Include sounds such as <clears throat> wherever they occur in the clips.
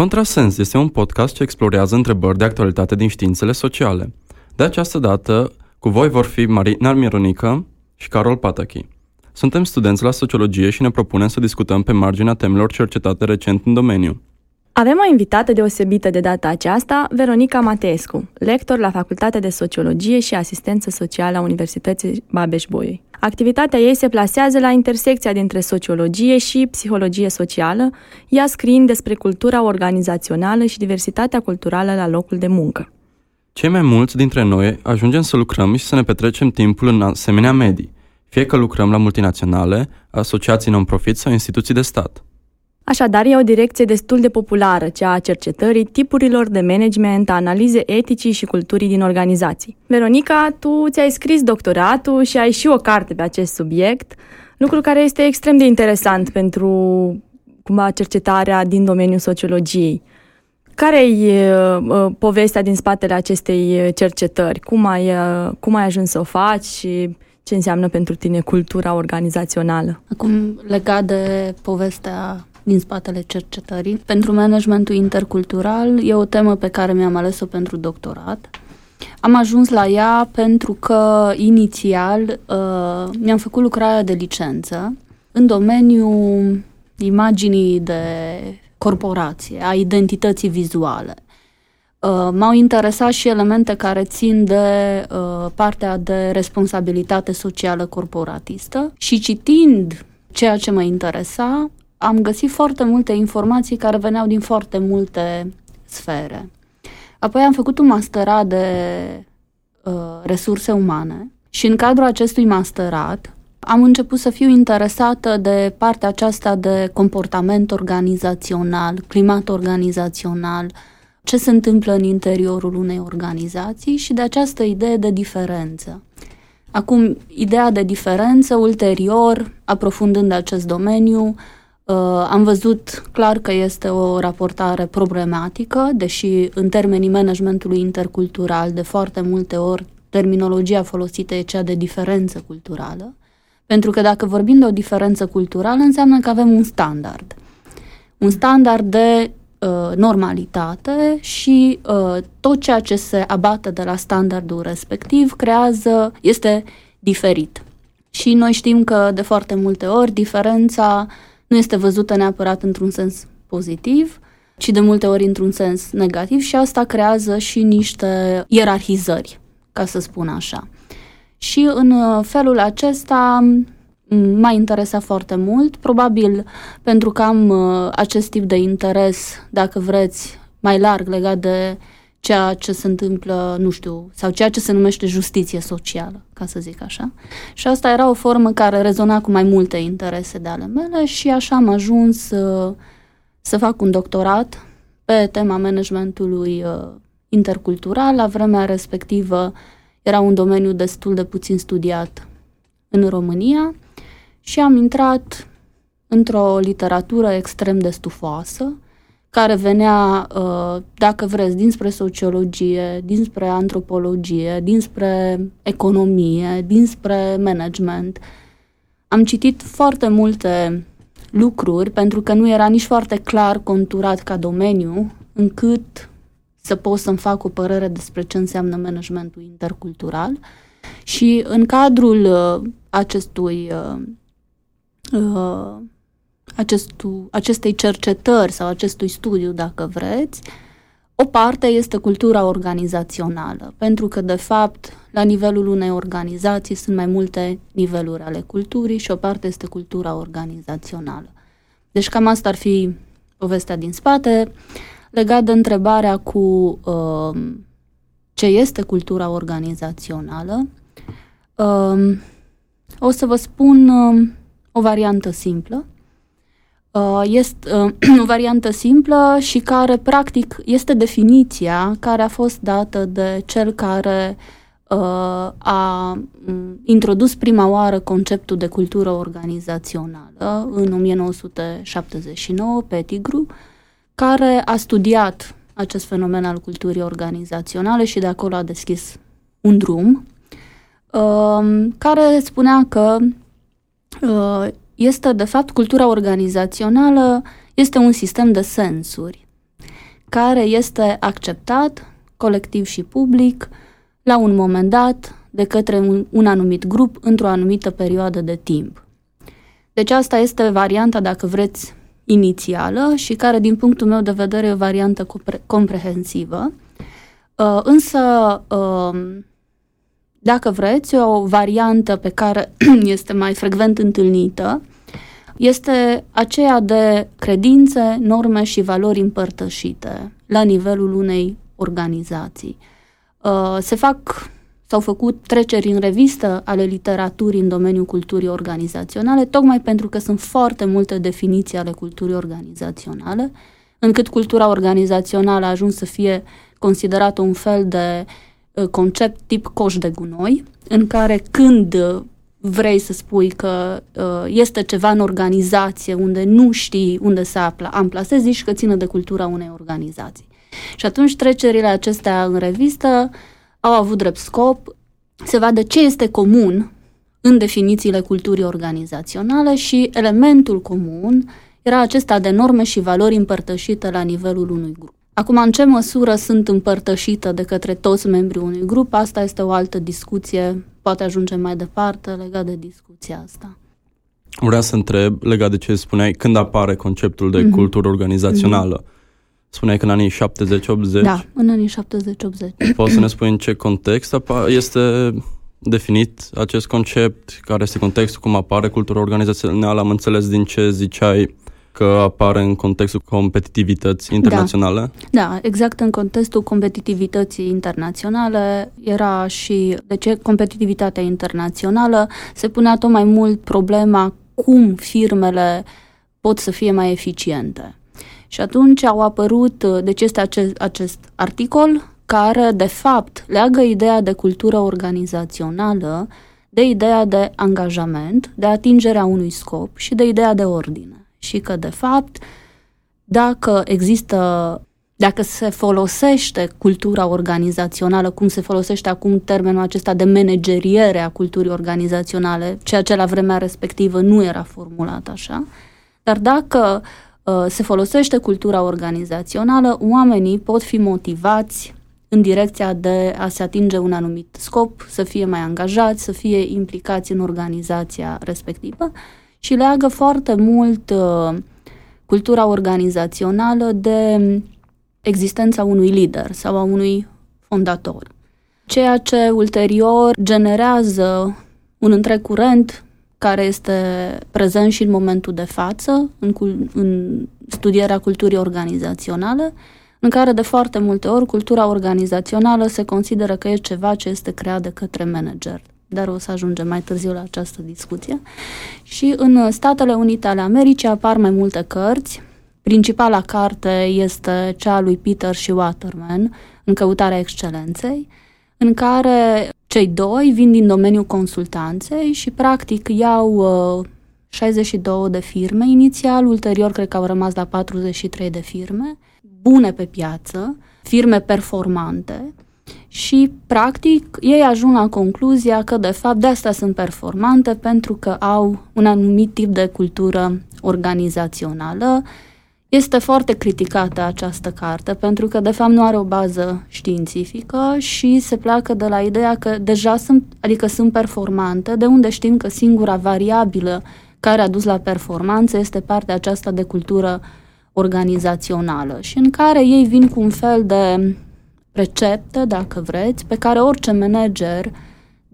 Contrasens este un podcast ce explorează întrebări de actualitate din științele sociale. De această dată, cu voi vor fi Marina Mironică și Carol Patachi. Suntem studenți la sociologie și ne propunem să discutăm pe marginea temelor cercetate recent în domeniu. Avem o invitată deosebită de data aceasta, Veronica Mateescu, lector la Facultatea de Sociologie și Asistență Socială a Universității Babeș-Bolyai. Activitatea ei se plasează la intersecția dintre sociologie și psihologie socială, ea scriind despre cultura organizațională și diversitatea culturală la locul de muncă. Cei mai mulți dintre noi ajungem să lucrăm și să ne petrecem timpul în asemenea medii, fie că lucrăm la multinaționale, asociații non-profit sau instituții de stat. Așadar, e o direcție destul de populară, cea a cercetării tipurilor de management, a analize eticii și culturii din organizații. Veronica, tu ți-ai scris doctoratul și ai și o carte pe acest subiect, lucru care este extrem de interesant pentru cumva cercetarea din domeniul sociologiei. Care e uh, povestea din spatele acestei cercetări? Cum ai, uh, cum ai ajuns să o faci și ce înseamnă pentru tine cultura organizațională? Acum, legat de povestea din spatele cercetării. Pentru managementul intercultural e o temă pe care mi-am ales-o pentru doctorat. Am ajuns la ea pentru că inițial uh, mi-am făcut lucrarea de licență în domeniul imaginii de corporație, a identității vizuale. Uh, m-au interesat și elemente care țin de uh, partea de responsabilitate socială corporatistă și citind ceea ce mă interesa, am găsit foarte multe informații care veneau din foarte multe sfere. Apoi am făcut un masterat de uh, resurse umane și în cadrul acestui masterat am început să fiu interesată de partea aceasta de comportament organizațional, climat organizațional, ce se întâmplă în interiorul unei organizații și de această idee de diferență. Acum, ideea de diferență, ulterior, aprofundând acest domeniu, Uh, am văzut clar că este o raportare problematică, deși în termenii managementului intercultural de foarte multe ori terminologia folosită e cea de diferență culturală, pentru că dacă vorbim de o diferență culturală înseamnă că avem un standard. Un standard de uh, normalitate și uh, tot ceea ce se abate de la standardul respectiv creează, este diferit. Și noi știm că de foarte multe ori diferența uh, nu este văzută neapărat într-un sens pozitiv, ci de multe ori într-un sens negativ și asta creează și niște ierarhizări, ca să spun așa. Și în uh, felul acesta m-a interesat foarte mult, probabil pentru că am uh, acest tip de interes, dacă vreți, mai larg legat de ceea ce se întâmplă, nu știu, sau ceea ce se numește justiție socială, ca să zic așa. Și asta era o formă care rezona cu mai multe interese de ale mele și așa am ajuns să, să fac un doctorat pe tema managementului uh, intercultural. La vremea respectivă era un domeniu destul de puțin studiat în România și am intrat într-o literatură extrem de stufoasă, care venea, uh, dacă vreți, dinspre sociologie, dinspre antropologie, dinspre economie, dinspre management. Am citit foarte multe lucruri pentru că nu era nici foarte clar conturat ca domeniu, încât să pot să-mi fac o părere despre ce înseamnă managementul intercultural. Și în cadrul uh, acestui uh, uh, acestu, acestei cercetări sau acestui studiu, dacă vreți, o parte este cultura organizațională, pentru că, de fapt, la nivelul unei organizații sunt mai multe niveluri ale culturii și o parte este cultura organizațională. Deci cam asta ar fi povestea din spate. Legat de întrebarea cu uh, ce este cultura organizațională, uh, o să vă spun uh, o variantă simplă. Uh, este uh, <clears throat> o variantă simplă și care, practic, este definiția care a fost dată de cel care uh, a mm, introdus prima oară conceptul de cultură organizațională în 1979, Pettigrew, care a studiat acest fenomen al culturii organizaționale și de acolo a deschis un drum care spunea că este, de fapt, cultura organizațională este un sistem de sensuri care este acceptat colectiv și public la un moment dat de către un, un anumit grup într-o anumită perioadă de timp. Deci asta este varianta, dacă vreți, inițială și care, din punctul meu de vedere, e o variantă comprehensivă. Uh, însă, uh, dacă vreți, o variantă pe care <clears throat> este mai frecvent întâlnită este aceea de credințe, norme și valori împărtășite la nivelul unei organizații. Uh, se fac S-au făcut treceri în revistă ale literaturii în domeniul culturii organizaționale, tocmai pentru că sunt foarte multe definiții ale culturii organizaționale, încât cultura organizațională a ajuns să fie considerată un fel de uh, concept tip coș de gunoi, în care când vrei să spui că uh, este ceva în organizație unde nu știi unde să amplasezi, zici că ține de cultura unei organizații. Și atunci trecerile acestea în revistă au avut drept scop să vadă ce este comun în definițiile culturii organizaționale și elementul comun era acesta de norme și valori împărtășite la nivelul unui grup. Acum, în ce măsură sunt împărtășite de către toți membrii unui grup, asta este o altă discuție, poate ajunge mai departe legat de discuția asta. Vreau să întreb legat de ce spuneai, când apare conceptul de mm-hmm. cultură organizațională. Mm-hmm. Spuneai că în anii 70-80? Da, în anii 70-80. Poți să ne spui în ce context este definit acest concept? Care este contextul? Cum apare cultura organizațională? Am înțeles din ce ziceai că apare în contextul competitivității internaționale? Da, da exact în contextul competitivității internaționale era și de ce competitivitatea internațională se punea tot mai mult problema cum firmele pot să fie mai eficiente. Și atunci au apărut, uh, deci este acest, acest articol care, de fapt, leagă ideea de cultură organizațională de ideea de angajament, de atingerea unui scop și de ideea de ordine. Și că, de fapt, dacă există, dacă se folosește cultura organizațională, cum se folosește acum termenul acesta de manageriere a culturii organizaționale, ceea ce la vremea respectivă nu era formulat așa, dar dacă Uh, se folosește cultura organizațională, oamenii pot fi motivați în direcția de a se atinge un anumit scop, să fie mai angajați, să fie implicați în organizația respectivă și leagă foarte mult uh, cultura organizațională de existența unui lider sau a unui fondator. Ceea ce ulterior generează un întreg curent care este prezent și în momentul de față, în, în studierea culturii organizaționale, în care de foarte multe ori cultura organizațională se consideră că e ceva ce este creat de către manager. Dar o să ajungem mai târziu la această discuție. Și în Statele Unite ale Americii apar mai multe cărți. Principala carte este cea lui Peter și Waterman, În căutarea excelenței, în care cei doi vin din domeniul consultanței și practic iau uh, 62 de firme inițial, ulterior cred că au rămas la 43 de firme, bune pe piață, firme performante și practic ei ajung la concluzia că de fapt de asta sunt performante pentru că au un anumit tip de cultură organizațională, este foarte criticată această carte pentru că de fapt nu are o bază științifică și se pleacă de la ideea că deja sunt, adică sunt performante, de unde știm că singura variabilă care a dus la performanță este partea aceasta de cultură organizațională și în care ei vin cu un fel de receptă, dacă vreți, pe care orice manager uh,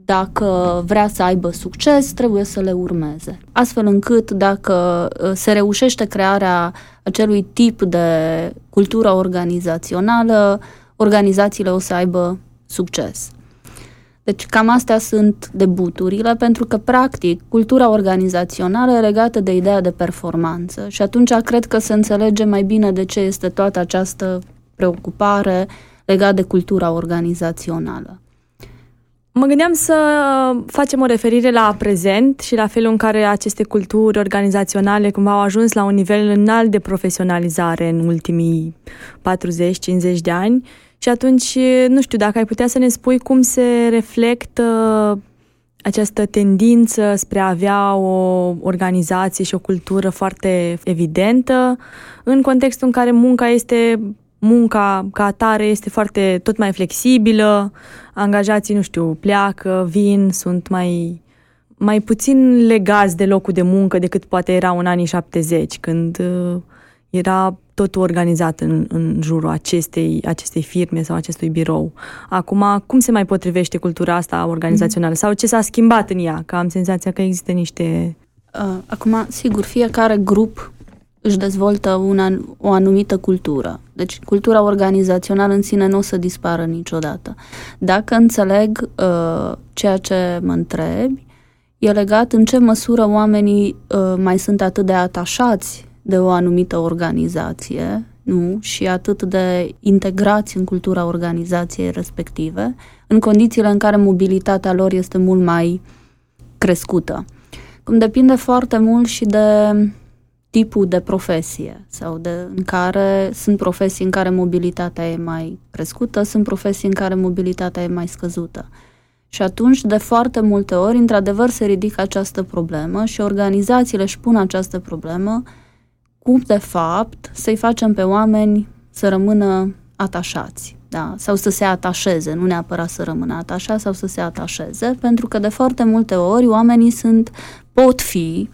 dacă vrea să aibă succes, trebuie să le urmeze. Astfel încât dacă uh, se reușește crearea acelui tip de cultură organizațională, organizațiile o să aibă succes. Deci cam astea sunt debuturile, pentru că, practic, cultura organizațională e legată de ideea de performanță și atunci cred că se înțelege mai bine de ce este toată această preocupare legată de cultura organizațională. Mă gândeam să facem o referire la prezent și la felul în care aceste culturi organizaționale cumva au ajuns la un nivel înalt de profesionalizare în ultimii 40-50 de ani și atunci, nu știu, dacă ai putea să ne spui cum se reflectă această tendință spre a avea o organizație și o cultură foarte evidentă în contextul în care munca este munca ca atare este foarte tot mai flexibilă, angajații, nu știu, pleacă, vin, sunt mai, mai puțin legați de locul de muncă decât poate era în anii 70, când uh, era totul organizat în, în jurul acestei, acestei firme sau acestui birou. Acum, cum se mai potrivește cultura asta organizațională? Sau ce s-a schimbat în ea? Că am senzația că există niște... Uh, acum, sigur, fiecare grup își dezvoltă una, o anumită cultură. Deci cultura organizațională în sine nu o să dispară niciodată. Dacă înțeleg uh, ceea ce mă întrebi, e legat în ce măsură oamenii uh, mai sunt atât de atașați de o anumită organizație, nu, și atât de integrați în cultura organizației respective, în condițiile în care mobilitatea lor este mult mai crescută. Cum depinde foarte mult și de tipul de profesie sau de, în care sunt profesii în care mobilitatea e mai crescută, sunt profesii în care mobilitatea e mai scăzută. Și atunci, de foarte multe ori, într-adevăr, se ridică această problemă și organizațiile își pun această problemă cum, de fapt, să-i facem pe oameni să rămână atașați, da? sau să se atașeze, nu neapărat să rămână atașați sau să se atașeze, pentru că de foarte multe ori oamenii sunt, pot fi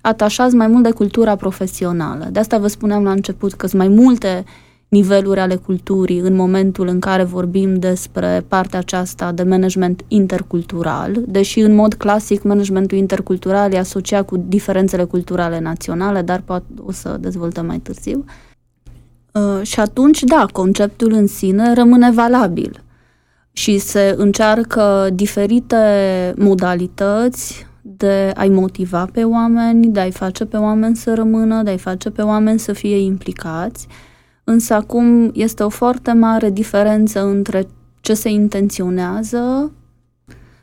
atașați mai mult de cultura profesională. De asta vă spuneam la început că sunt mai multe niveluri ale culturii în momentul în care vorbim despre partea aceasta de management intercultural, deși în mod clasic managementul intercultural e asociat cu diferențele culturale naționale, dar poate o să dezvoltăm mai târziu. Uh, și atunci, da, conceptul în sine rămâne valabil și se încearcă diferite modalități de a-i motiva pe oameni, de a-i face pe oameni să rămână, de a-i face pe oameni să fie implicați, însă acum este o foarte mare diferență între ce se intenționează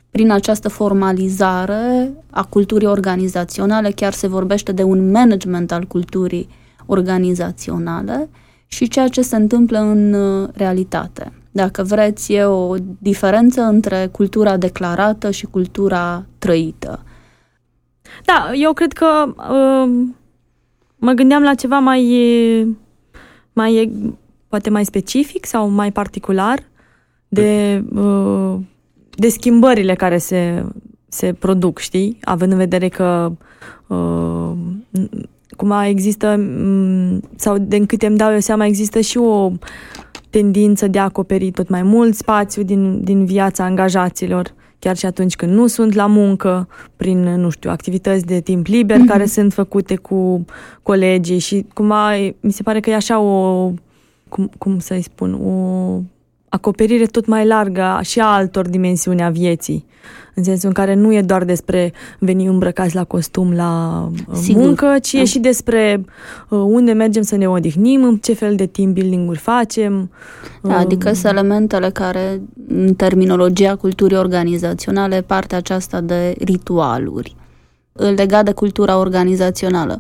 prin această formalizare a culturii organizaționale, chiar se vorbește de un management al culturii organizaționale și ceea ce se întâmplă în uh, realitate. Dacă vreți, e o diferență între cultura declarată și cultura trăită. Da, eu cred că uh, mă gândeam la ceva mai, mai, poate mai specific sau mai particular de, uh, de schimbările care se, se produc, știi? Având în vedere că uh, cum există, mm, sau de câte îmi dau eu seama, există și o tendință de a acoperi tot mai mult spațiu din, din viața angajaților chiar și atunci când nu sunt la muncă, prin, nu știu, activități de timp liber mm-hmm. care sunt făcute cu colegii și cumva mi se pare că e așa o, cum, cum să-i spun, o acoperire tot mai largă și a altor dimensiuni a vieții. În sensul în care nu e doar despre veni îmbrăcați la costum la uh, Sigur. muncă, ci da. e și despre uh, unde mergem să ne odihnim, ce fel de team building-uri facem. Da, uh, adică sunt elementele care, în terminologia culturii organizaționale, partea aceasta de ritualuri legat de cultura organizațională.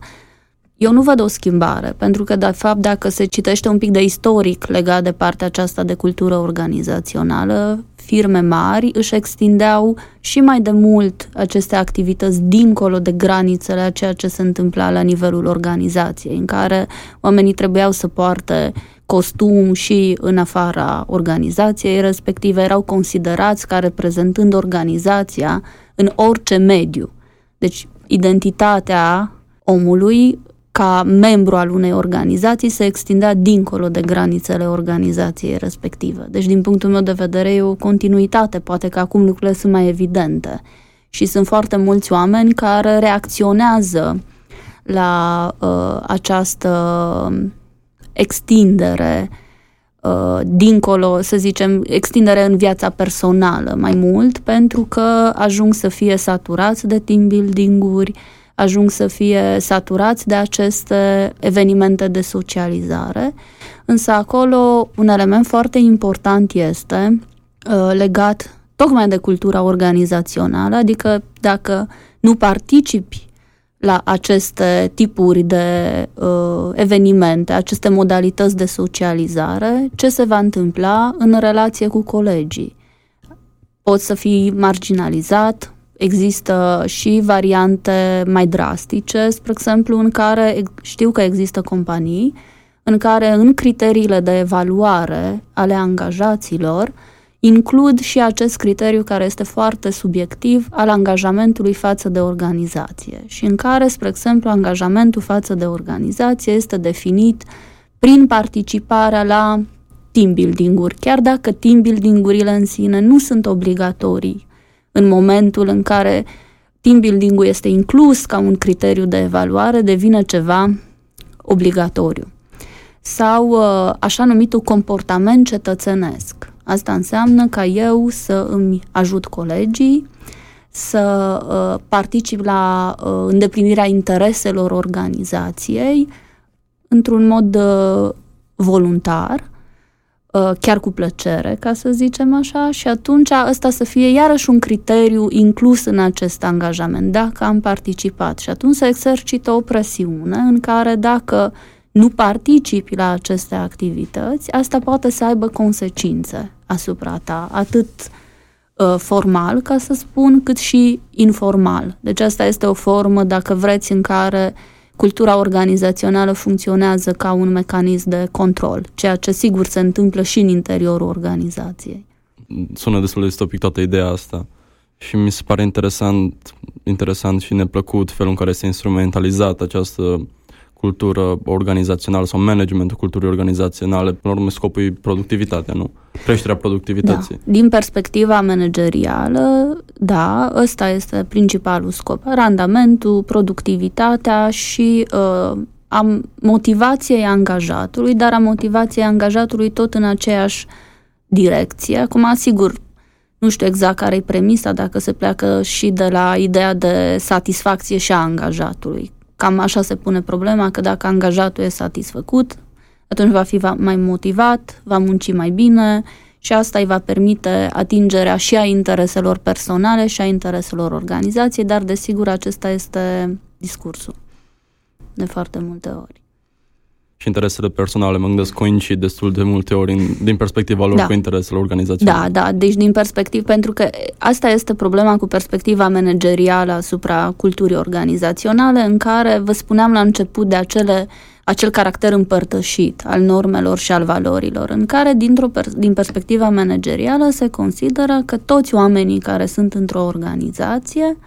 Eu nu văd o schimbare, pentru că, de fapt, dacă se citește un pic de istoric legat de partea aceasta de cultură organizațională, firme mari își extindeau și mai de mult aceste activități dincolo de granițele a ceea ce se întâmpla la nivelul organizației, în care oamenii trebuiau să poarte costum și în afara organizației respective, erau considerați ca reprezentând organizația în orice mediu. Deci, identitatea omului ca membru al unei organizații se extindea dincolo de granițele organizației respective. Deci, din punctul meu de vedere, e o continuitate. Poate că acum lucrurile sunt mai evidente. Și sunt foarte mulți oameni care reacționează la uh, această extindere uh, dincolo, să zicem, extindere în viața personală mai mult, pentru că ajung să fie saturați de team building-uri, uh, ajung să fie saturați de aceste evenimente de socializare, însă acolo un element foarte important este uh, legat tocmai de cultura organizațională, adică dacă nu participi la aceste tipuri de uh, evenimente, aceste modalități de socializare, ce se va întâmpla în relație cu colegii? Poți să fii marginalizat, Există și variante mai drastice, spre exemplu, în care știu că există companii în care în criteriile de evaluare ale angajaților includ și acest criteriu care este foarte subiectiv al angajamentului față de organizație și în care, spre exemplu, angajamentul față de organizație este definit prin participarea la team building-uri, chiar dacă team building-urile în sine nu sunt obligatorii în momentul în care team building-ul este inclus ca un criteriu de evaluare, devine ceva obligatoriu. Sau uh, așa numitul comportament cetățenesc. Asta înseamnă ca eu să îmi ajut colegii, să uh, particip la uh, îndeplinirea intereselor organizației într-un mod voluntar, chiar cu plăcere, ca să zicem așa, și atunci ăsta să fie iarăși un criteriu inclus în acest angajament, dacă am participat. Și atunci se exercită o presiune în care dacă nu participi la aceste activități, asta poate să aibă consecințe asupra ta, atât uh, formal, ca să spun, cât și informal. Deci asta este o formă, dacă vreți, în care cultura organizațională funcționează ca un mecanism de control, ceea ce sigur se întâmplă și în interiorul organizației. Sună destul de distopic toată ideea asta și mi se pare interesant, interesant și neplăcut felul în care este instrumentalizat această cultură organizațională sau managementul culturii organizaționale, până la urmă scopul e productivitatea, nu? Creșterea productivității. Da. Din perspectiva managerială, da, ăsta este principalul scop. Randamentul, productivitatea și uh, a motivației angajatului, dar a motivației angajatului tot în aceeași direcție. Acum, asigur, nu știu exact care e premisa, dacă se pleacă și de la ideea de satisfacție și a angajatului. Cam așa se pune problema, că dacă angajatul e satisfăcut, atunci va fi mai motivat, va munci mai bine și asta îi va permite atingerea și a intereselor personale și a intereselor organizației, dar desigur acesta este discursul de foarte multe ori și interesele personale, mă gândesc, coincid destul de multe ori în, din perspectiva lor da. cu interesele organizaționale. Da, da, deci din perspectiv, pentru că asta este problema cu perspectiva managerială asupra culturii organizaționale, în care vă spuneam la început de acele acel caracter împărtășit al normelor și al valorilor, în care, dintr-o din perspectiva managerială, se consideră că toți oamenii care sunt într-o organizație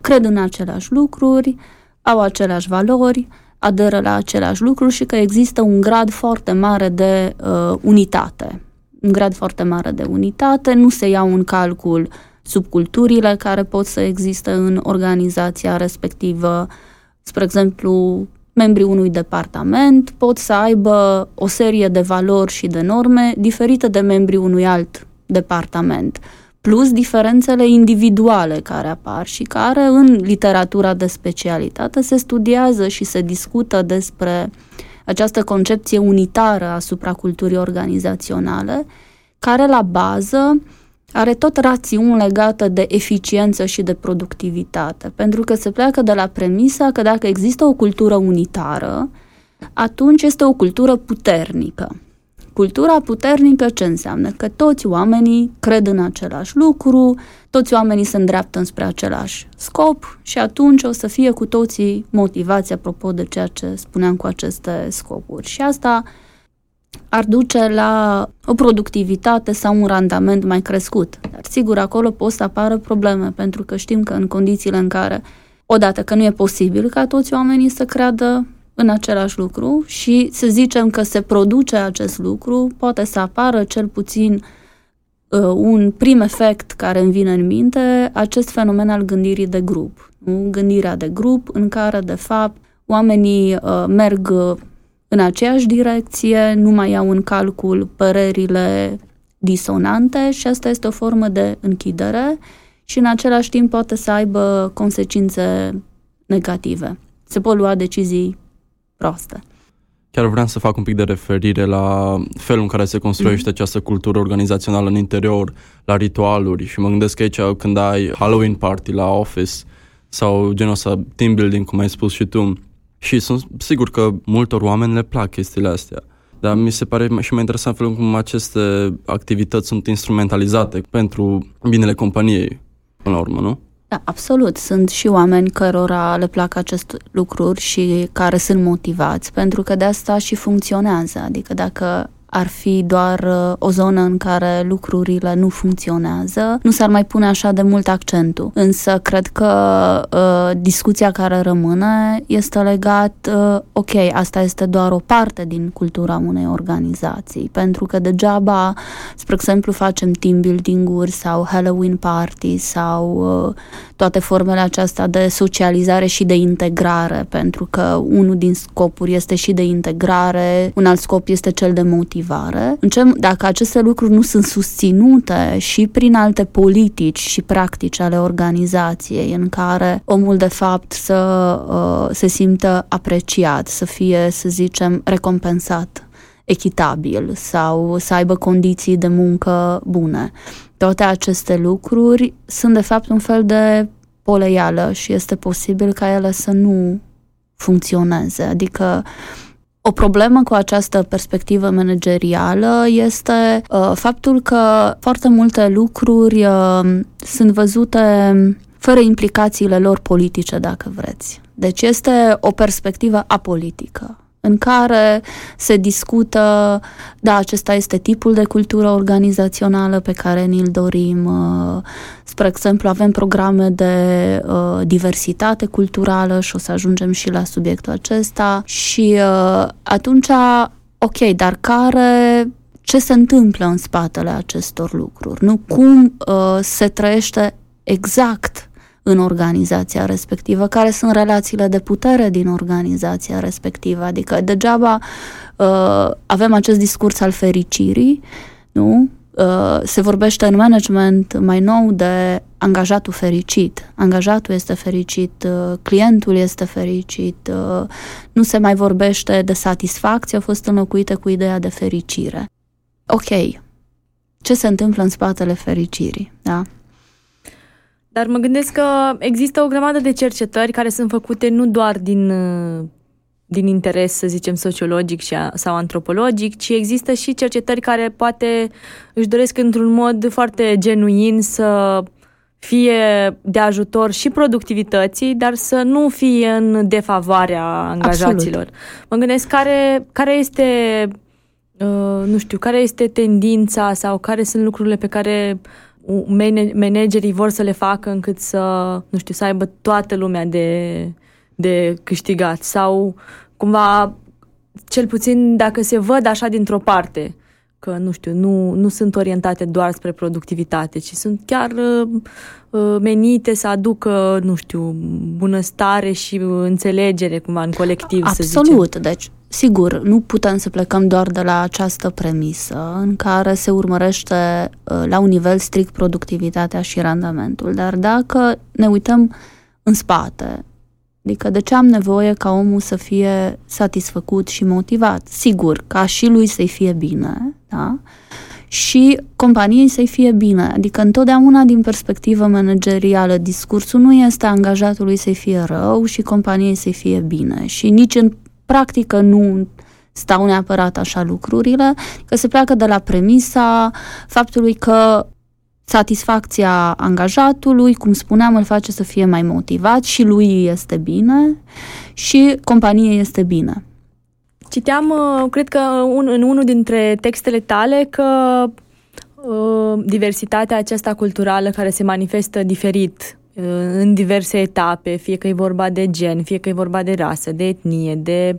cred în aceleași lucruri, au aceleași valori, aderă la același lucru și că există un grad foarte mare de uh, unitate. Un grad foarte mare de unitate, nu se iau în calcul subculturile care pot să existe în organizația respectivă. Spre exemplu, membrii unui departament pot să aibă o serie de valori și de norme diferite de membrii unui alt departament plus diferențele individuale care apar și care în literatura de specialitate se studiază și se discută despre această concepție unitară asupra culturii organizaționale, care la bază are tot rațiuni legată de eficiență și de productivitate, pentru că se pleacă de la premisa că dacă există o cultură unitară, atunci este o cultură puternică. Cultura puternică ce înseamnă? Că toți oamenii cred în același lucru, toți oamenii se îndreaptă spre același scop și atunci o să fie cu toții motivați apropo de ceea ce spuneam cu aceste scopuri. Și asta ar duce la o productivitate sau un randament mai crescut. Dar sigur, acolo pot să apară probleme, pentru că știm că în condițiile în care, odată că nu e posibil ca toți oamenii să creadă în același lucru și să zicem că se produce acest lucru, poate să apară cel puțin uh, un prim efect care îmi vine în minte, acest fenomen al gândirii de grup. Nu? Gândirea de grup în care, de fapt, oamenii uh, merg în aceeași direcție, nu mai iau în calcul părerile disonante și asta este o formă de închidere și în același timp poate să aibă consecințe negative. Se pot lua decizii proaste. Chiar vreau să fac un pic de referire la felul în care se construiește mm. această cultură organizațională în interior, la ritualuri și mă gândesc că aici când ai Halloween party la office sau genul ăsta team building, cum ai spus și tu, și sunt sigur că multor oameni le plac chestiile astea. Dar mi se pare și mai interesant felul cum aceste activități sunt instrumentalizate pentru binele companiei, până la urmă, nu? Da, absolut. Sunt și oameni cărora le plac aceste lucruri și care sunt motivați, pentru că de asta și funcționează. Adică dacă ar fi doar uh, o zonă în care lucrurile nu funcționează, nu s-ar mai pune așa de mult accentul. Însă cred că uh, discuția care rămâne este legat, uh, ok, asta este doar o parte din cultura unei organizații, pentru că degeaba, spre exemplu, facem team building-uri sau Halloween party sau uh, toate formele acestea de socializare și de integrare, pentru că unul din scopuri este și de integrare, un alt scop este cel de motivare. Dacă aceste lucruri nu sunt susținute și prin alte politici și practici ale organizației în care omul de fapt să uh, se simtă apreciat, să fie, să zicem, recompensat echitabil sau să aibă condiții de muncă bune. Toate aceste lucruri sunt de fapt un fel de poleială și este posibil ca ele să nu funcționeze. Adică o problemă cu această perspectivă managerială este uh, faptul că foarte multe lucruri uh, sunt văzute fără implicațiile lor politice, dacă vreți. Deci este o perspectivă apolitică în care se discută, da, acesta este tipul de cultură organizațională pe care ni-l dorim. Uh, spre exemplu, avem programe de uh, diversitate culturală și o să ajungem și la subiectul acesta și uh, atunci, ok, dar care ce se întâmplă în spatele acestor lucruri, nu cum uh, se trăiește exact în organizația respectivă, care sunt relațiile de putere din organizația respectivă. Adică degeaba uh, avem acest discurs al fericirii, nu? Uh, se vorbește în management mai nou de angajatul fericit. Angajatul este fericit, uh, clientul este fericit, uh, nu se mai vorbește de satisfacție, a fost înlocuită cu ideea de fericire. Ok, ce se întâmplă în spatele fericirii, da? Dar mă gândesc că există o grămadă de cercetări care sunt făcute nu doar din, din interes, să zicem, sociologic și a, sau antropologic, ci există și cercetări care poate își doresc într-un mod foarte genuin să fie de ajutor și productivității, dar să nu fie în defavoarea angajaților. Absolut. Mă gândesc care, care este, uh, nu știu, care este tendința sau care sunt lucrurile pe care managerii vor să le facă încât să, nu știu, să aibă toată lumea de, de câștigat sau cumva, cel puțin dacă se văd așa dintr-o parte, că, nu știu, nu, nu sunt orientate doar spre productivitate, ci sunt chiar uh, uh menite să aducă, nu știu, bunăstare și înțelegere cumva în colectiv, Absolut, să zicem. Absolut, deci Sigur, nu putem să plecăm doar de la această premisă în care se urmărește uh, la un nivel strict productivitatea și randamentul, dar dacă ne uităm în spate, adică de ce am nevoie ca omul să fie satisfăcut și motivat? Sigur, ca și lui să-i fie bine, da? și companiei să-i fie bine. Adică întotdeauna din perspectivă managerială discursul nu este angajatului să-i fie rău și companiei să-i fie bine și nici în practică nu stau neapărat așa lucrurile, că se pleacă de la premisa faptului că satisfacția angajatului, cum spuneam, îl face să fie mai motivat și lui este bine și companiei este bine. Citeam, uh, cred că un, în unul dintre textele tale că uh, diversitatea aceasta culturală care se manifestă diferit în diverse etape, fie că e vorba de gen, fie că e vorba de rasă, de etnie, de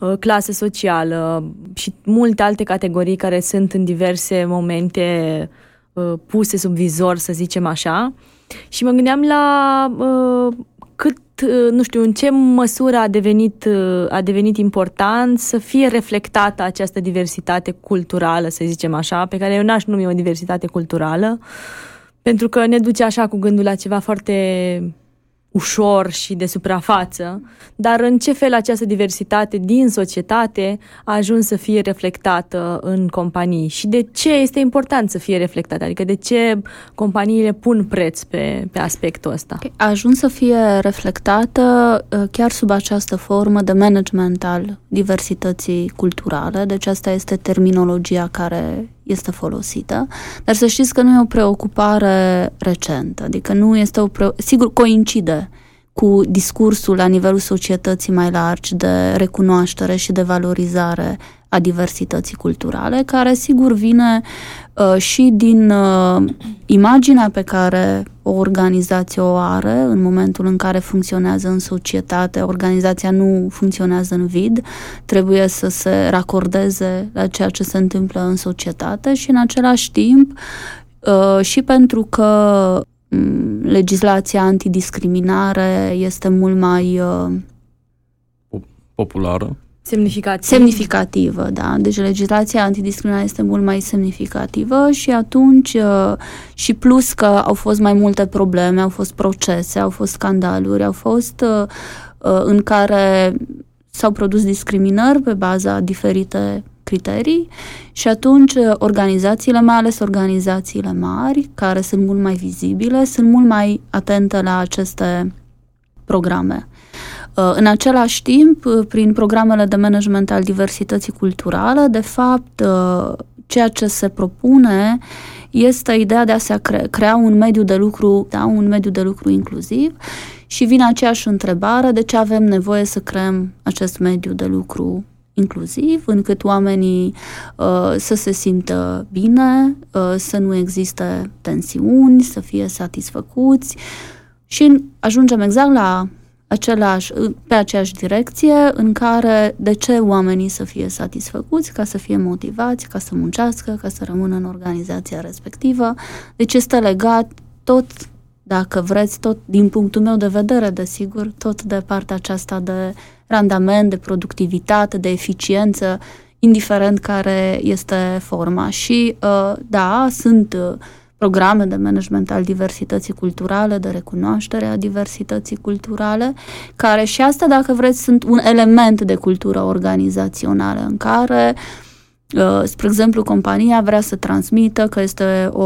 uh, clasă socială și multe alte categorii care sunt în diverse momente uh, puse sub vizor, să zicem așa. Și mă gândeam la uh, cât, nu știu, în ce măsură a devenit, a devenit important să fie reflectată această diversitate culturală, să zicem așa, pe care eu n-aș numi o diversitate culturală, uh, pentru că ne duce așa cu gândul la ceva foarte ușor și de suprafață, dar în ce fel această diversitate din societate a ajuns să fie reflectată în companii? Și de ce este important să fie reflectată, adică de ce companiile pun preț pe, pe aspectul ăsta. A ajuns să fie reflectată uh, chiar sub această formă de management al diversității culturale, deci asta este terminologia care este folosită, dar să știți că nu e o preocupare recentă, adică nu este o pre... sigur coincide cu discursul la nivelul societății mai largi de recunoaștere și de valorizare a diversității culturale, care sigur vine uh, și din uh, imaginea pe care o organizație o are în momentul în care funcționează în societate. Organizația nu funcționează în vid, trebuie să se racordeze la ceea ce se întâmplă în societate și în același timp uh, și pentru că um, legislația antidiscriminare este mult mai uh, populară Semnificativ. Semnificativă, da. Deci legislația antidiscriminare este mult mai semnificativă și atunci uh, și plus că au fost mai multe probleme, au fost procese, au fost scandaluri, au fost uh, uh, în care s-au produs discriminări pe baza diferite criterii și atunci organizațiile, mai ales organizațiile mari, care sunt mult mai vizibile, sunt mult mai atente la aceste programe. Uh, în același timp, uh, prin programele de management al diversității culturale, de fapt, uh, ceea ce se propune este ideea de a se crea un mediu de lucru, da, un mediu de lucru inclusiv și vine aceeași întrebare de ce avem nevoie să creăm acest mediu de lucru inclusiv, încât oamenii uh, să se simtă bine, uh, să nu existe tensiuni, să fie satisfăcuți. Și ajungem exact la același, pe aceeași direcție în care de ce oamenii să fie satisfăcuți, ca să fie motivați, ca să muncească, ca să rămână în organizația respectivă. Deci este legat tot, dacă vreți, tot din punctul meu de vedere, desigur, tot de partea aceasta de randament, de productivitate, de eficiență, indiferent care este forma. Și uh, da, sunt uh, programe de management al diversității culturale, de recunoaștere a diversității culturale, care și asta, dacă vreți, sunt un element de cultură organizațională în care uh, Uh, spre exemplu, compania vrea să transmită că este o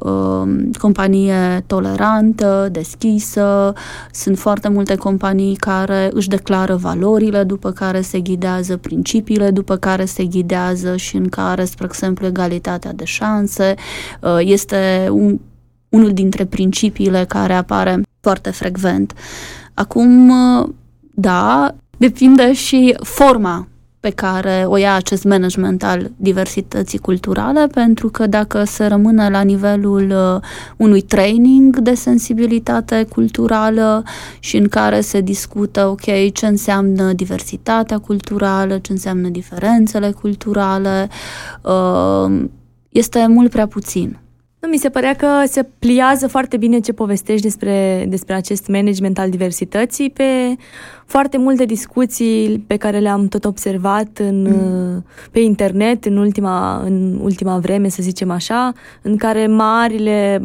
um, companie tolerantă, deschisă. Sunt foarte multe companii care își declară valorile, după care se ghidează principiile, după care se ghidează și în care, spre exemplu, egalitatea de șanse uh, este un, unul dintre principiile care apare foarte frecvent. Acum, uh, da, depinde și forma pe care o ia acest management al diversității culturale, pentru că dacă se rămâne la nivelul uh, unui training de sensibilitate culturală și în care se discută, ok, ce înseamnă diversitatea culturală, ce înseamnă diferențele culturale, uh, este mult prea puțin. Nu, mi se părea că se pliază foarte bine ce povestești despre, despre acest management al diversității pe foarte multe discuții pe care le-am tot observat în, mm. pe internet în ultima, în ultima vreme, să zicem așa, în care marile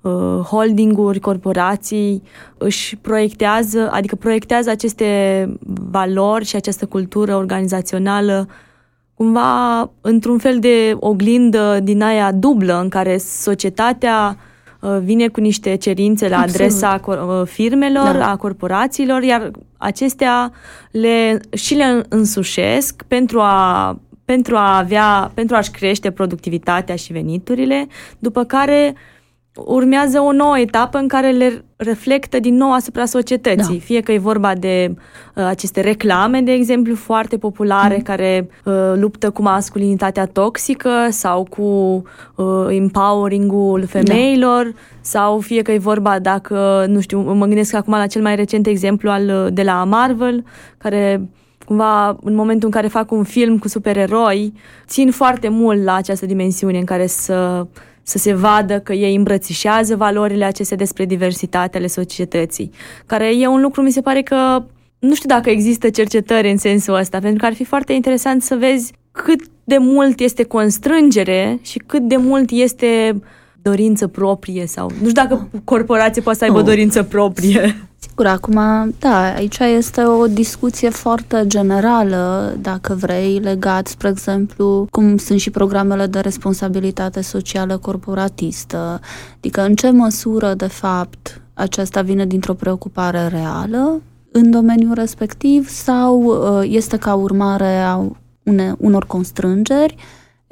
uh, holdinguri, corporații își proiectează, adică proiectează aceste valori și această cultură organizațională cumva într-un fel de oglindă din aia dublă în care societatea uh, vine cu niște cerințe la Absolut. adresa uh, firmelor, da. a corporațiilor, iar acestea le, și le însușesc pentru a pentru a avea, pentru a-și crește productivitatea și veniturile, după care urmează o nouă etapă în care le reflectă din nou asupra societății. Da. Fie că e vorba de uh, aceste reclame, de exemplu, foarte populare, mm. care uh, luptă cu masculinitatea toxică sau cu uh, empowering-ul femeilor, da. sau fie că e vorba dacă, nu știu, mă gândesc acum la cel mai recent exemplu al de la Marvel, care cumva în momentul în care fac un film cu supereroi, țin foarte mult la această dimensiune în care să să se vadă că ei îmbrățișează valorile acestea despre diversitatele societății, care e un lucru, mi se pare că nu știu dacă există cercetări în sensul ăsta, pentru că ar fi foarte interesant să vezi cât de mult este constrângere și cât de mult este dorință proprie sau nu știu dacă corporație poate să aibă oh. dorință proprie. <laughs> Sigur, acum, da, aici este o discuție foarte generală, dacă vrei, legat, spre exemplu, cum sunt și programele de responsabilitate socială corporatistă, adică în ce măsură, de fapt, aceasta vine dintr-o preocupare reală în domeniul respectiv sau uh, este ca urmare a une, unor constrângeri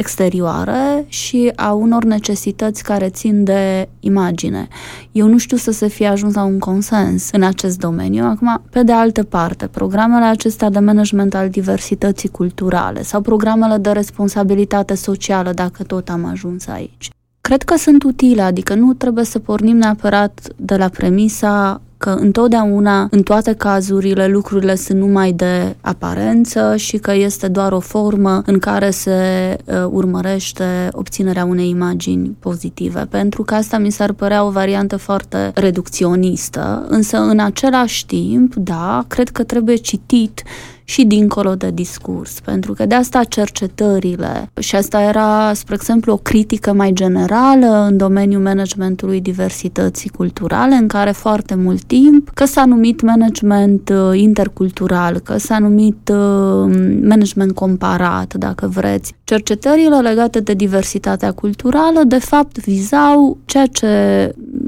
exterioare și a unor necesități care țin de imagine. Eu nu știu să se fie ajuns la un consens în acest domeniu. Acum, pe de altă parte, programele acestea de management al diversității culturale sau programele de responsabilitate socială, dacă tot am ajuns aici. Cred că sunt utile, adică nu trebuie să pornim neapărat de la premisa că întotdeauna, în toate cazurile, lucrurile sunt numai de aparență și că este doar o formă în care se uh, urmărește obținerea unei imagini pozitive, pentru că asta mi s-ar părea o variantă foarte reducționistă, însă în același timp, da, cred că trebuie citit și dincolo de discurs, pentru că de asta cercetările și asta era, spre exemplu, o critică mai generală în domeniul managementului diversității culturale, în care foarte mult timp, că s-a numit management uh, intercultural, că s-a numit uh, management comparat, dacă vreți. Cercetările legate de diversitatea culturală, de fapt, vizau ceea ce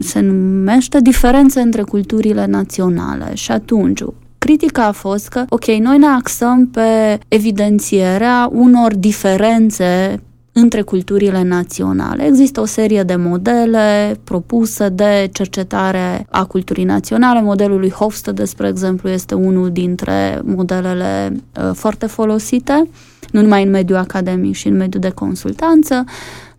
se numește diferențe între culturile naționale și atunci critica a fost că, ok, noi ne axăm pe evidențierea unor diferențe între culturile naționale. Există o serie de modele propuse de cercetare a culturii naționale. Modelul lui Hofstede, despre exemplu, este unul dintre modelele uh, foarte folosite, nu numai în mediul academic și în mediul de consultanță,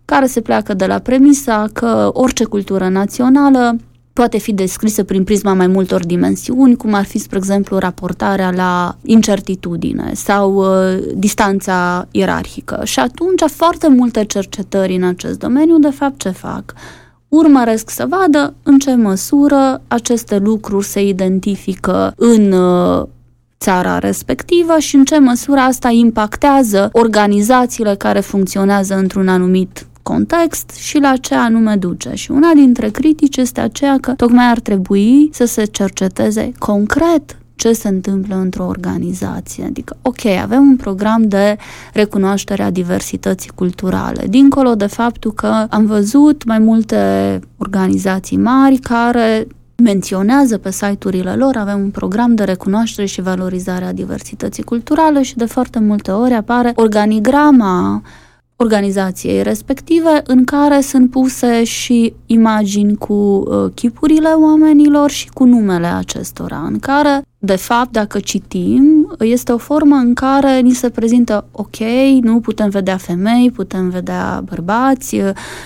care se pleacă de la premisa că orice cultură națională poate fi descrisă prin prisma mai multor dimensiuni, cum ar fi, spre exemplu, raportarea la incertitudine sau uh, distanța ierarhică. Și atunci foarte multe cercetări în acest domeniu, de fapt, ce fac? Urmăresc să vadă în ce măsură aceste lucruri se identifică în uh, țara respectivă și în ce măsură asta impactează organizațiile care funcționează într-un anumit context și la ce anume duce. Și una dintre critici este aceea că tocmai ar trebui să se cerceteze concret ce se întâmplă într-o organizație. Adică, ok, avem un program de recunoaștere a diversității culturale, dincolo de faptul că am văzut mai multe organizații mari care menționează pe site-urile lor, avem un program de recunoaștere și valorizare a diversității culturale și de foarte multe ori apare organigrama organizației respective, în care sunt puse și imagini cu uh, chipurile oamenilor și cu numele acestora, în care, de fapt, dacă citim, este o formă în care ni se prezintă, ok, nu putem vedea femei, putem vedea bărbați,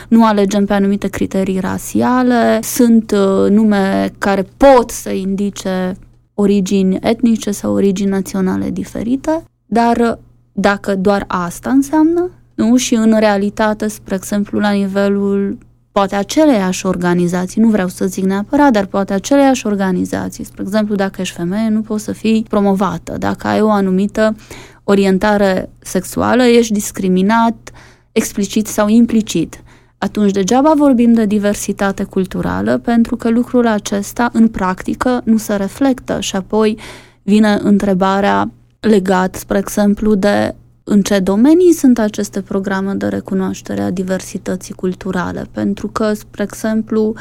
nu alegem pe anumite criterii rasiale, sunt uh, nume care pot să indice origini etnice sau origini naționale diferite, dar dacă doar asta înseamnă, nu? Și în realitate, spre exemplu, la nivelul poate aceleiași organizații, nu vreau să zic neapărat, dar poate aceleiași organizații. Spre exemplu, dacă ești femeie, nu poți să fii promovată. Dacă ai o anumită orientare sexuală, ești discriminat explicit sau implicit. Atunci degeaba vorbim de diversitate culturală, pentru că lucrul acesta, în practică, nu se reflectă și apoi vine întrebarea legat, spre exemplu, de în ce domenii sunt aceste programe de recunoaștere a diversității culturale? Pentru că, spre exemplu,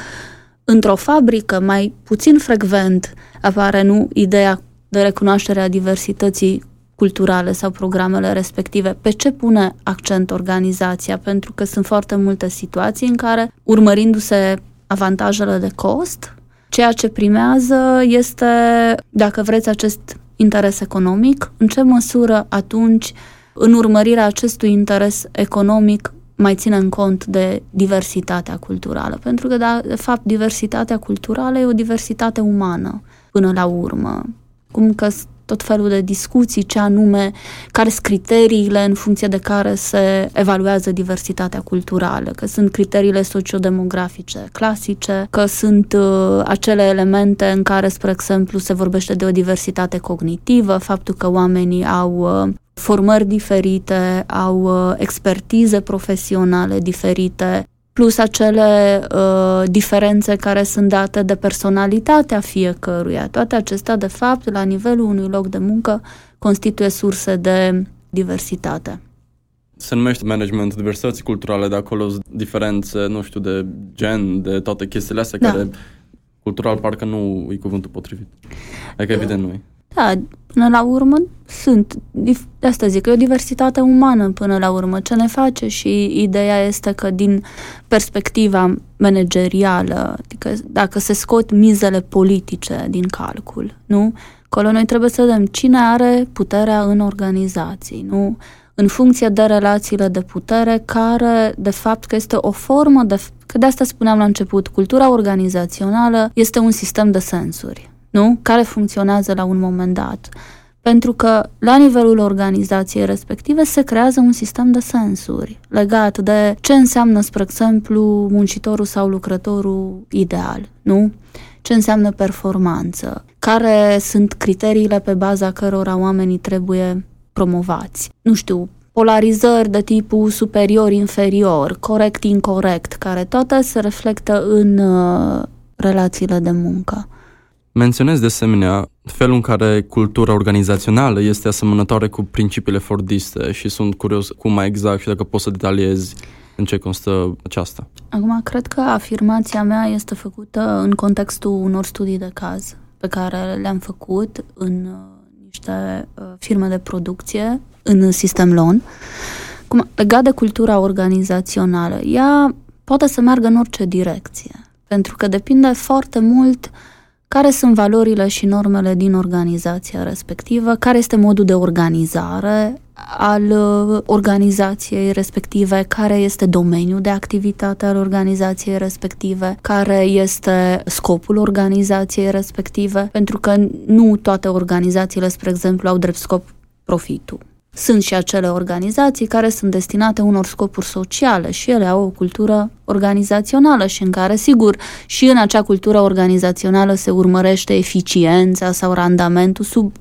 într-o fabrică mai puțin frecvent apare nu ideea de recunoaștere a diversității culturale sau programele respective, pe ce pune accent organizația, pentru că sunt foarte multe situații în care, urmărindu-se avantajele de cost, ceea ce primează este, dacă vreți, acest interes economic, în ce măsură atunci în urmărirea acestui interes economic mai ținem cont de diversitatea culturală, pentru că, da, de fapt, diversitatea culturală e o diversitate umană, până la urmă. Cum că tot felul de discuții, ce anume, care sunt criteriile în funcție de care se evaluează diversitatea culturală, că sunt criteriile sociodemografice clasice, că sunt uh, acele elemente în care, spre exemplu, se vorbește de o diversitate cognitivă, faptul că oamenii au uh, formări diferite, au uh, expertize profesionale diferite, plus acele uh, diferențe care sunt date de personalitatea fiecăruia. Toate acestea, de fapt, la nivelul unui loc de muncă, constituie surse de diversitate. Se numește management diversității culturale, de acolo diferențe, nu știu, de gen, de toate chestiile astea da. care cultural parcă nu e cuvântul potrivit. Adică evident nu e. Da, până la urmă sunt, de asta zic, e o diversitate umană până la urmă. Ce ne face și ideea este că din perspectiva managerială, adică dacă se scot mizele politice din calcul, nu? Acolo noi trebuie să vedem cine are puterea în organizații, nu? În funcție de relațiile de putere, care, de fapt, că este o formă de... Că de asta spuneam la început, cultura organizațională este un sistem de sensuri, nu? Care funcționează la un moment dat pentru că la nivelul organizației respective se creează un sistem de sensuri legat de ce înseamnă, spre exemplu, muncitorul sau lucrătorul ideal, nu? Ce înseamnă performanță, care sunt criteriile pe baza cărora oamenii trebuie promovați. Nu știu, polarizări de tipul superior-inferior, corect-incorrect, care toate se reflectă în uh, relațiile de muncă. Menționez de asemenea felul în care cultura organizațională este asemănătoare cu principiile fordiste și sunt curios cum mai exact și dacă poți să detaliezi în ce constă aceasta. Acum, cred că afirmația mea este făcută în contextul unor studii de caz pe care le-am făcut în uh, niște uh, firme de producție în sistem LON. Cum, legat de cultura organizațională, ea poate să meargă în orice direcție, pentru că depinde foarte mult uh, care sunt valorile și normele din organizația respectivă, care este modul de organizare al uh, organizației respective, care este domeniul de activitate al organizației respective, care este scopul organizației respective, pentru că nu toate organizațiile, spre exemplu, au drept scop profitul. Sunt și acele organizații care sunt destinate unor scopuri sociale și ele au o cultură organizațională și în care, sigur, și în acea cultură organizațională se urmărește eficiența sau randamentul sub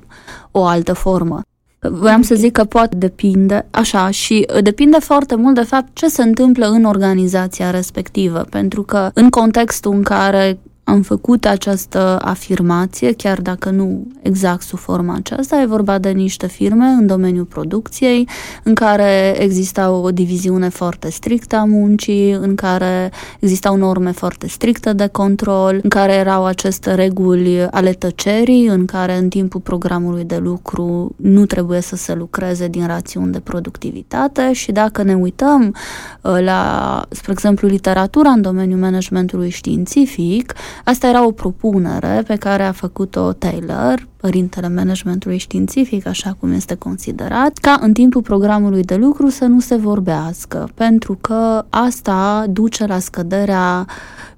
o altă formă. Vreau să zic că poate depinde, așa, și depinde foarte mult de fapt ce se întâmplă în organizația respectivă, pentru că în contextul în care am făcut această afirmație, chiar dacă nu exact sub forma aceasta, e vorba de niște firme în domeniul producției, în care exista o diviziune foarte strictă a muncii, în care existau norme foarte stricte de control, în care erau aceste reguli ale tăcerii, în care în timpul programului de lucru nu trebuie să se lucreze din rațiuni de productivitate. Și dacă ne uităm uh, la, spre exemplu, literatura în domeniul managementului științific, Asta era o propunere pe care a făcut-o Taylor, părintele managementului științific, așa cum este considerat, ca în timpul programului de lucru să nu se vorbească, pentru că asta duce la scăderea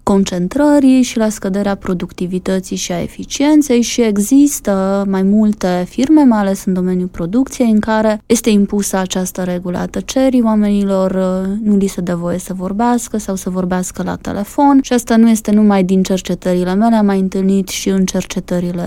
concentrării și la scăderea productivității și a eficienței și există mai multe firme, mai ales în domeniul producției, în care este impusă această regulă a tăcerii, oamenilor uh, nu li se dă voie să vorbească sau să vorbească la telefon și asta nu este numai din cercetările mele, am mai întâlnit și în cercetările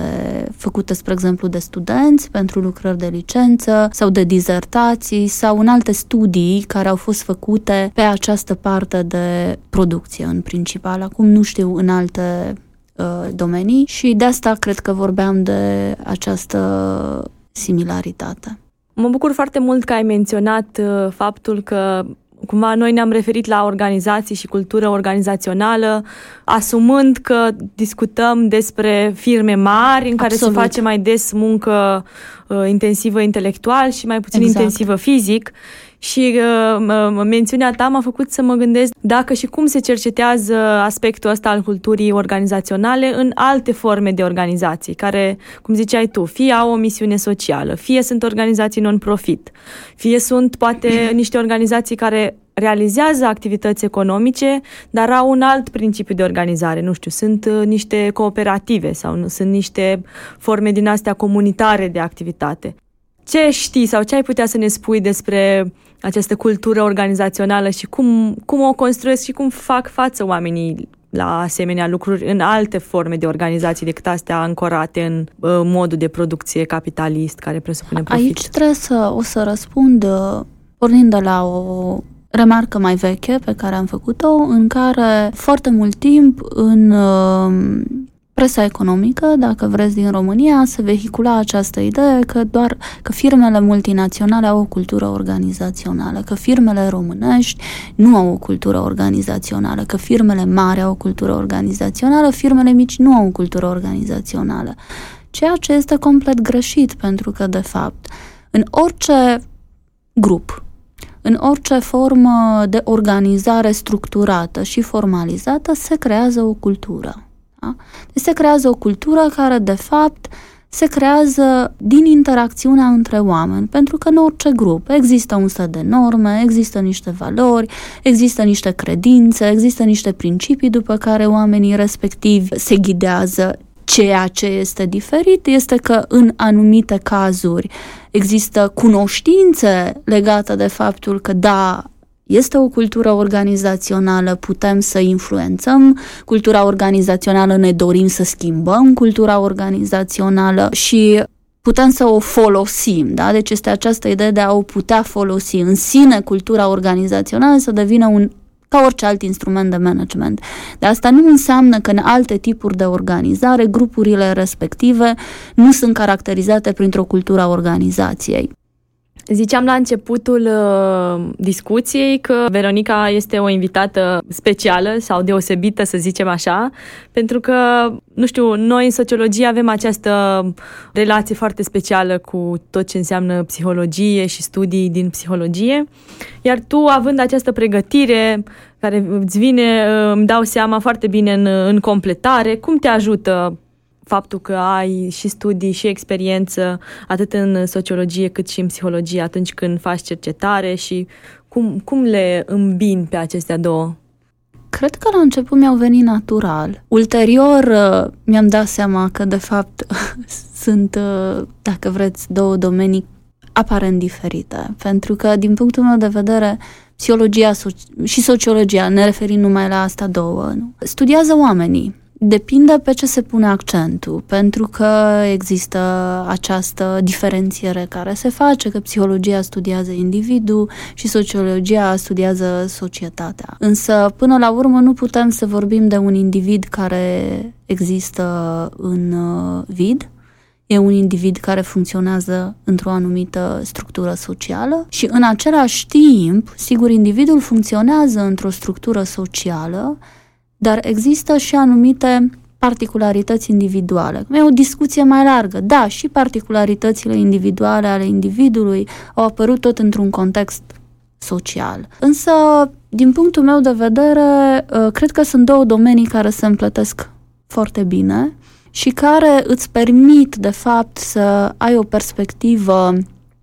făcute, spre exemplu, de studenți pentru lucrări de licență sau de dizertații sau în alte studii care au fost făcute pe această parte de producție în principal acum nu știu în alte uh, domenii și de asta cred că vorbeam de această similaritate. Mă bucur foarte mult că ai menționat uh, faptul că cumva noi ne-am referit la organizații și cultură organizațională, asumând că discutăm despre firme mari în care Absolut. se face mai des muncă uh, intensivă intelectual și mai puțin exact. intensivă fizic și uh, mențiunea ta m-a făcut să mă gândesc dacă și cum se cercetează aspectul ăsta al culturii organizaționale în alte forme de organizații, care, cum ziceai tu, fie au o misiune socială, fie sunt organizații non-profit, fie sunt poate <clears throat> niște organizații care realizează activități economice, dar au un alt principiu de organizare. Nu știu, sunt uh, niște cooperative sau nu, sunt niște forme din astea comunitare de activitate. Ce știi sau ce ai putea să ne spui despre această cultură organizațională și cum, cum o construiesc și cum fac față oamenii la asemenea lucruri în alte forme de organizații decât astea ancorate în uh, modul de producție capitalist care presupune profit. Aici trebuie să o să răspund uh, pornind de la o remarcă mai veche pe care am făcut-o, în care foarte mult timp în uh, presa economică, dacă vreți, din România, se vehicula această idee că doar că firmele multinaționale au o cultură organizațională, că firmele românești nu au o cultură organizațională, că firmele mari au o cultură organizațională, firmele mici nu au o cultură organizațională. ceea ce este complet greșit, pentru că, de fapt, în orice grup, în orice formă de organizare structurată și formalizată, se creează o cultură. Da? Deci se creează o cultură care, de fapt, se creează din interacțiunea între oameni, pentru că în orice grup există un set de norme, există niște valori, există niște credințe, există niște principii după care oamenii respectivi se ghidează. Ceea ce este diferit este că în anumite cazuri există cunoștințe legate de faptul că da, este o cultură organizațională, putem să influențăm cultura organizațională, ne dorim să schimbăm cultura organizațională și putem să o folosim, da? Deci este această idee de a o putea folosi în sine cultura organizațională să devină un ca orice alt instrument de management. De asta nu înseamnă că în alte tipuri de organizare, grupurile respective nu sunt caracterizate printr-o cultură a organizației. Ziceam la începutul uh, discuției că Veronica este o invitată specială sau deosebită, să zicem așa, pentru că, nu știu, noi în sociologie avem această relație foarte specială cu tot ce înseamnă psihologie și studii din psihologie, iar tu, având această pregătire care îți vine, uh, îmi dau seama foarte bine în, în completare, cum te ajută faptul că ai și studii și experiență atât în sociologie cât și în psihologie atunci când faci cercetare și cum, cum le îmbin pe acestea două? Cred că la început mi-au venit natural. Ulterior uh, mi-am dat seama că de fapt <laughs> sunt, uh, dacă vreți, două domenii aparent diferite. Pentru că din punctul meu de vedere psihologia și sociologia, ne referim numai la asta două, nu? studiază oamenii Depinde pe ce se pune accentul, pentru că există această diferențiere care se face, că psihologia studiază individul și sociologia studiază societatea. Însă, până la urmă, nu putem să vorbim de un individ care există în uh, vid, e un individ care funcționează într-o anumită structură socială și în același timp, sigur, individul funcționează într-o structură socială dar există și anumite particularități individuale. E o discuție mai largă. Da, și particularitățile individuale ale individului au apărut tot într-un context social. Însă, din punctul meu de vedere, ă, cred că sunt două domenii care se împletesc foarte bine și care îți permit, de fapt, să ai o perspectivă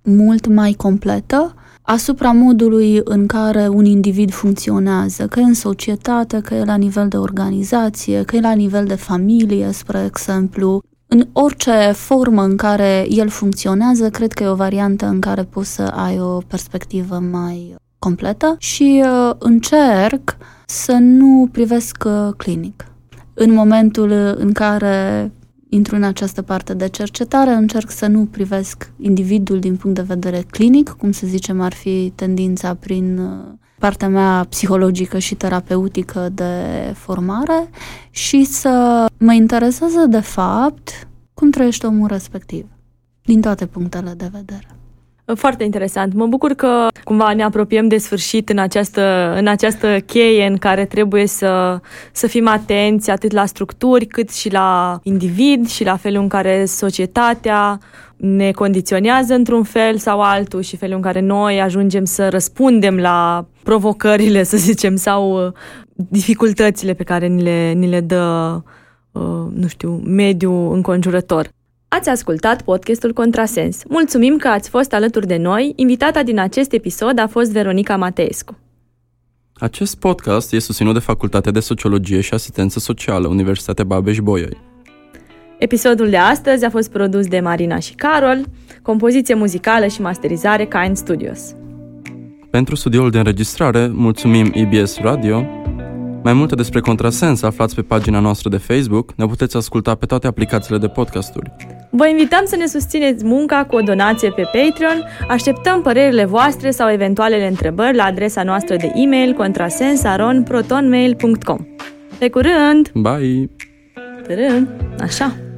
mult mai completă asupra modului în care un individ funcționează, că e în societate, că e la nivel de organizație, că e la nivel de familie, spre exemplu. În orice formă în care el funcționează, cred că e o variantă în care poți să ai o perspectivă mai completă și uh, încerc să nu privesc uh, clinic. În momentul în care intru în această parte de cercetare, încerc să nu privesc individul din punct de vedere clinic, cum să zicem ar fi tendința prin uh, partea mea psihologică și terapeutică de formare și să mă intereseze de fapt cum trăiește omul respectiv, din toate punctele de vedere. Foarte interesant. Mă bucur că cumva ne apropiem de sfârșit în această, în această cheie în care trebuie să, să fim atenți atât la structuri cât și la individ și la felul în care societatea ne condiționează într-un fel sau altul și felul în care noi ajungem să răspundem la provocările, să zicem, sau uh, dificultățile pe care ni le, ni le dă, uh, nu știu, mediul înconjurător. Ați ascultat podcastul Contrasens. Mulțumim că ați fost alături de noi. Invitata din acest episod a fost Veronica Mateescu. Acest podcast este susținut de Facultatea de Sociologie și Asistență Socială, Universitatea Babeș-Bolyai. Episodul de astăzi a fost produs de Marina și Carol, compoziție muzicală și masterizare Kind Studios. Pentru studioul de înregistrare, mulțumim IBS Radio, mai multe despre contrasens aflați pe pagina noastră de Facebook, ne puteți asculta pe toate aplicațiile de podcasturi. Vă invităm să ne susțineți munca cu o donație pe Patreon, așteptăm părerile voastre sau eventualele întrebări la adresa noastră de e-mail contrasensaronprotonmail.com Pe curând! Bye! Tărân, așa!